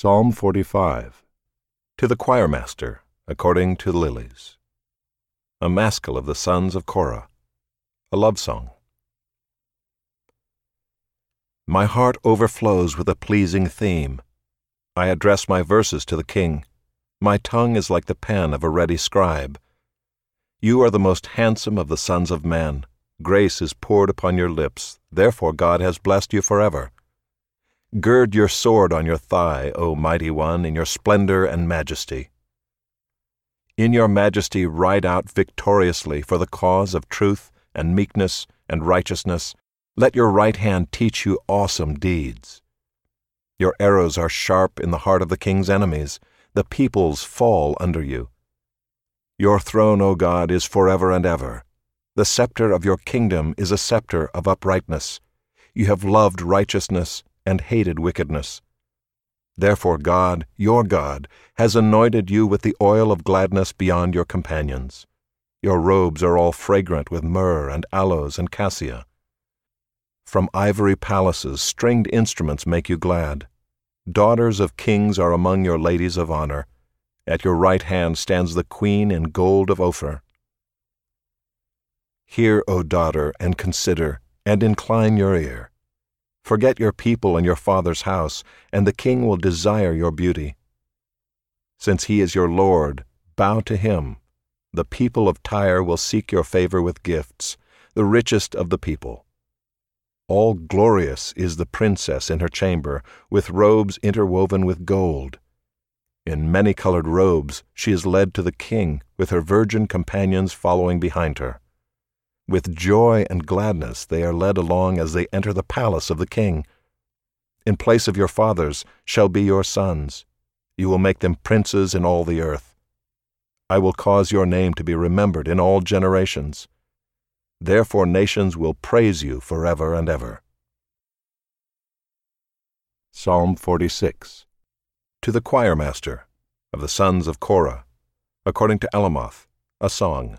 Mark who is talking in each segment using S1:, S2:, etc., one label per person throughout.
S1: Psalm 45 To the choirmaster, according to lilies. A maskil of the sons of Korah. A love song. My heart overflows with a pleasing theme. I address my verses to the king. My tongue is like the pen of a ready scribe. You are the most handsome of the sons of men. Grace is poured upon your lips, therefore God has blessed you forever. Gird your sword on your thigh, O mighty one, in your splendor and majesty. In your majesty ride out victoriously for the cause of truth and meekness and righteousness. Let your right hand teach you awesome deeds. Your arrows are sharp in the heart of the king's enemies. The peoples fall under you. Your throne, O God, is forever and ever. The scepter of your kingdom is a scepter of uprightness. You have loved righteousness and hated wickedness. Therefore, God, your God, has anointed you with the oil of gladness beyond your companions. Your robes are all fragrant with myrrh and aloes and cassia. From ivory palaces, stringed instruments make you glad. Daughters of kings are among your ladies of honor. At your right hand stands the queen in gold of Ophir. Hear, O daughter, and consider, and incline your ear. Forget your people and your father's house, and the king will desire your beauty. Since he is your Lord, bow to him. The people of Tyre will seek your favor with gifts, the richest of the people. All glorious is the princess in her chamber, with robes interwoven with gold. In many colored robes she is led to the king, with her virgin companions following behind her. With joy and gladness they are led along as they enter the palace of the king. In place of your fathers shall be your sons. You will make them princes in all the earth. I will cause your name to be remembered in all generations. Therefore nations will praise you forever and ever. Psalm 46 To the choirmaster of the sons of Korah, according to Alamoth, a song.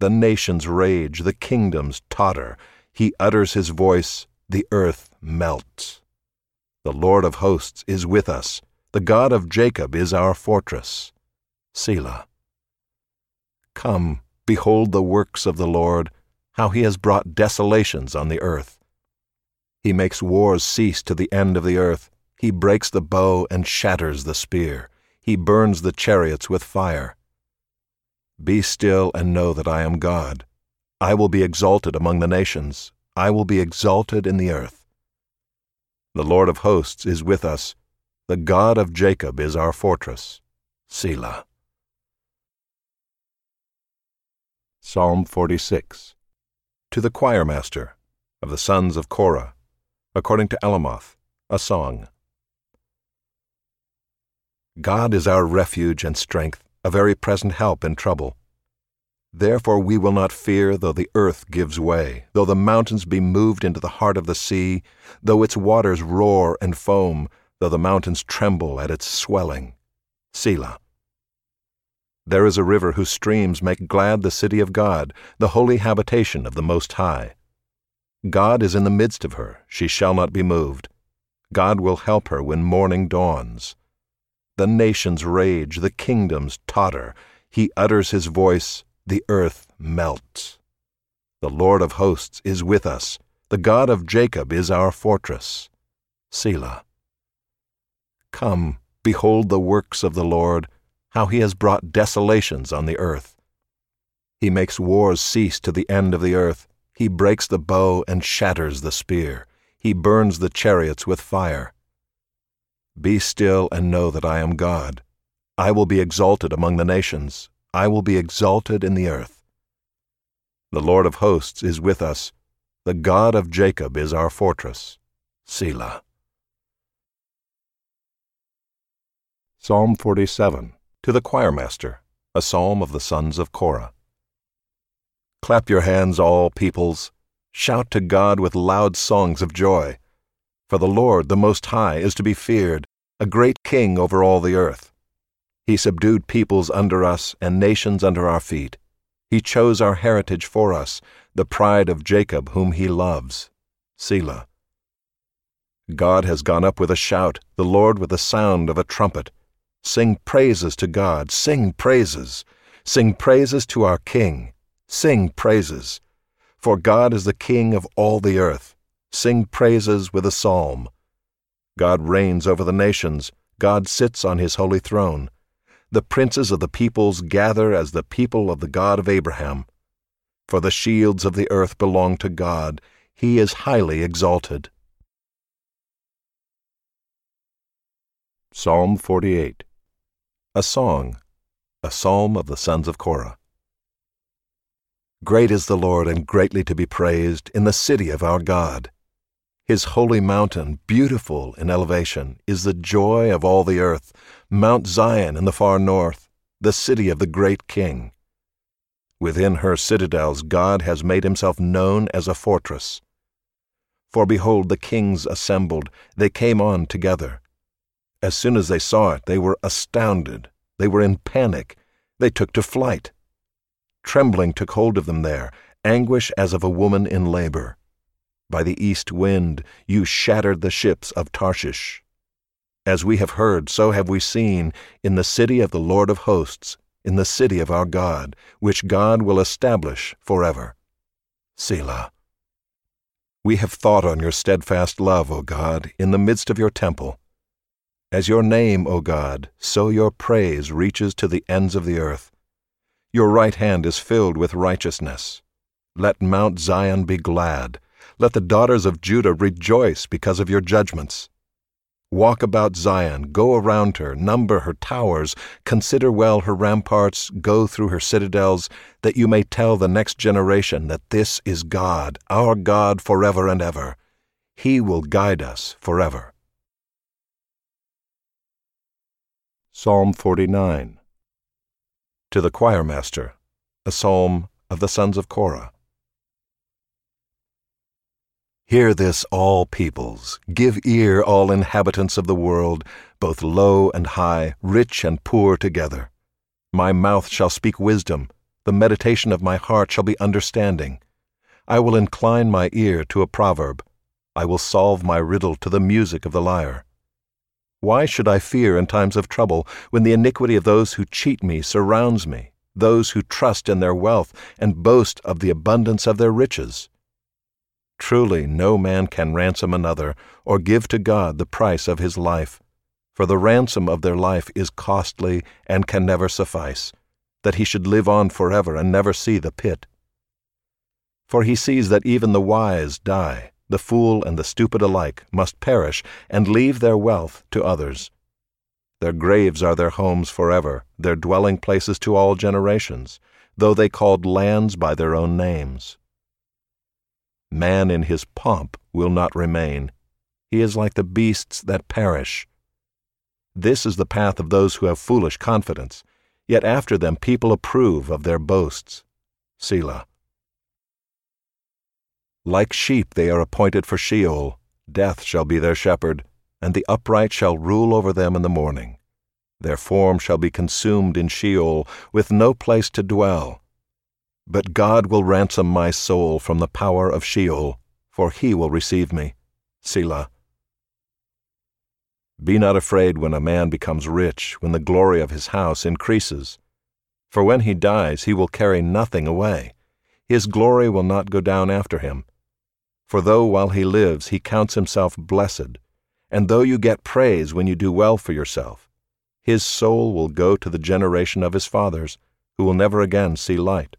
S1: The nations rage, the kingdoms totter. He utters his voice, the earth melts. The Lord of hosts is with us. The God of Jacob is our fortress. Selah. Come, behold the works of the Lord, how he has brought desolations on the earth. He makes wars cease to the end of the earth. He breaks the bow and shatters the spear. He burns the chariots with fire. Be still and know that I am God. I will be exalted among the nations. I will be exalted in the earth. The Lord of hosts is with us. The God of Jacob is our fortress. Selah. Psalm 46 To the choirmaster of the sons of Korah, according to Alamoth, a song. God is our refuge and strength a very present help in trouble. Therefore we will not fear though the earth gives way, though the mountains be moved into the heart of the sea, though its waters roar and foam, though the mountains tremble at its swelling. Selah. There is a river whose streams make glad the city of God, the holy habitation of the Most High. God is in the midst of her, she shall not be moved. God will help her when morning dawns. The nations rage, the kingdoms totter. He utters his voice, the earth melts. The Lord of hosts is with us. The God of Jacob is our fortress. Selah. Come, behold the works of the Lord, how he has brought desolations on the earth. He makes wars cease to the end of the earth. He breaks the bow and shatters the spear. He burns the chariots with fire. Be still and know that I am God. I will be exalted among the nations. I will be exalted in the earth. The Lord of hosts is with us. The God of Jacob is our fortress. Selah. Psalm 47 To the choirmaster, a psalm of the sons of Korah. Clap your hands, all peoples. Shout to God with loud songs of joy. For the Lord, the Most High, is to be feared, a great king over all the earth. He subdued peoples under us and nations under our feet. He chose our heritage for us, the pride of Jacob, whom he loves. Selah. God has gone up with a shout, the Lord with the sound of a trumpet. Sing praises to God, sing praises. Sing praises to our King, sing praises. For God is the King of all the earth. Sing praises with a psalm. God reigns over the nations, God sits on his holy throne. The princes of the peoples gather as the people of the God of Abraham. For the shields of the earth belong to God, he is highly exalted. Psalm 48 a song, a psalm of the sons of Korah. Great is the Lord and greatly to be praised in the city of our God. His holy mountain, beautiful in elevation, is the joy of all the earth, Mount Zion in the far north, the city of the great King. Within her citadels God has made himself known as a fortress. For behold, the kings assembled, they came on together. As soon as they saw it, they were astounded. They were in panic. They took to flight. Trembling took hold of them there, anguish as of a woman in labor. By the east wind you shattered the ships of Tarshish. As we have heard, so have we seen, in the city of the Lord of hosts, in the city of our God, which God will establish forever. Selah. We have thought on your steadfast love, O God, in the midst of your temple. As your name, O God, so your praise reaches to the ends of the earth. Your right hand is filled with righteousness. Let Mount Zion be glad. Let the daughters of Judah rejoice because of your judgments. Walk about Zion, go around her, number her towers, consider well her ramparts, go through her citadels, that you may tell the next generation that this is God, our God forever and ever. He will guide us forever. Psalm 49 To the choirmaster, a psalm of the sons of Korah. Hear this, all peoples, give ear, all inhabitants of the world, both low and high, rich and poor together. My mouth shall speak wisdom, the meditation of my heart shall be understanding. I will incline my ear to a proverb, I will solve my riddle to the music of the lyre. Why should I fear in times of trouble when the iniquity of those who cheat me surrounds me, those who trust in their wealth and boast of the abundance of their riches? Truly, no man can ransom another or give to God the price of his life, for the ransom of their life is costly and can never suffice, that he should live on forever and never see the pit. For he sees that even the wise die the fool and the stupid alike must perish and leave their wealth to others. Their graves are their homes forever, their dwelling places to all generations, though they called lands by their own names. Man in his pomp will not remain. He is like the beasts that perish. This is the path of those who have foolish confidence, yet after them people approve of their boasts. Selah. Like sheep they are appointed for Sheol, death shall be their shepherd, and the upright shall rule over them in the morning. Their form shall be consumed in Sheol, with no place to dwell. But God will ransom my soul from the power of Sheol, for he will receive me. Selah. Be not afraid when a man becomes rich, when the glory of his house increases. For when he dies, he will carry nothing away. His glory will not go down after him. For though while he lives he counts himself blessed, and though you get praise when you do well for yourself, his soul will go to the generation of his fathers, who will never again see light.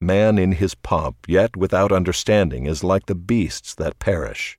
S1: Man in his pomp, yet without understanding, is like the beasts that perish.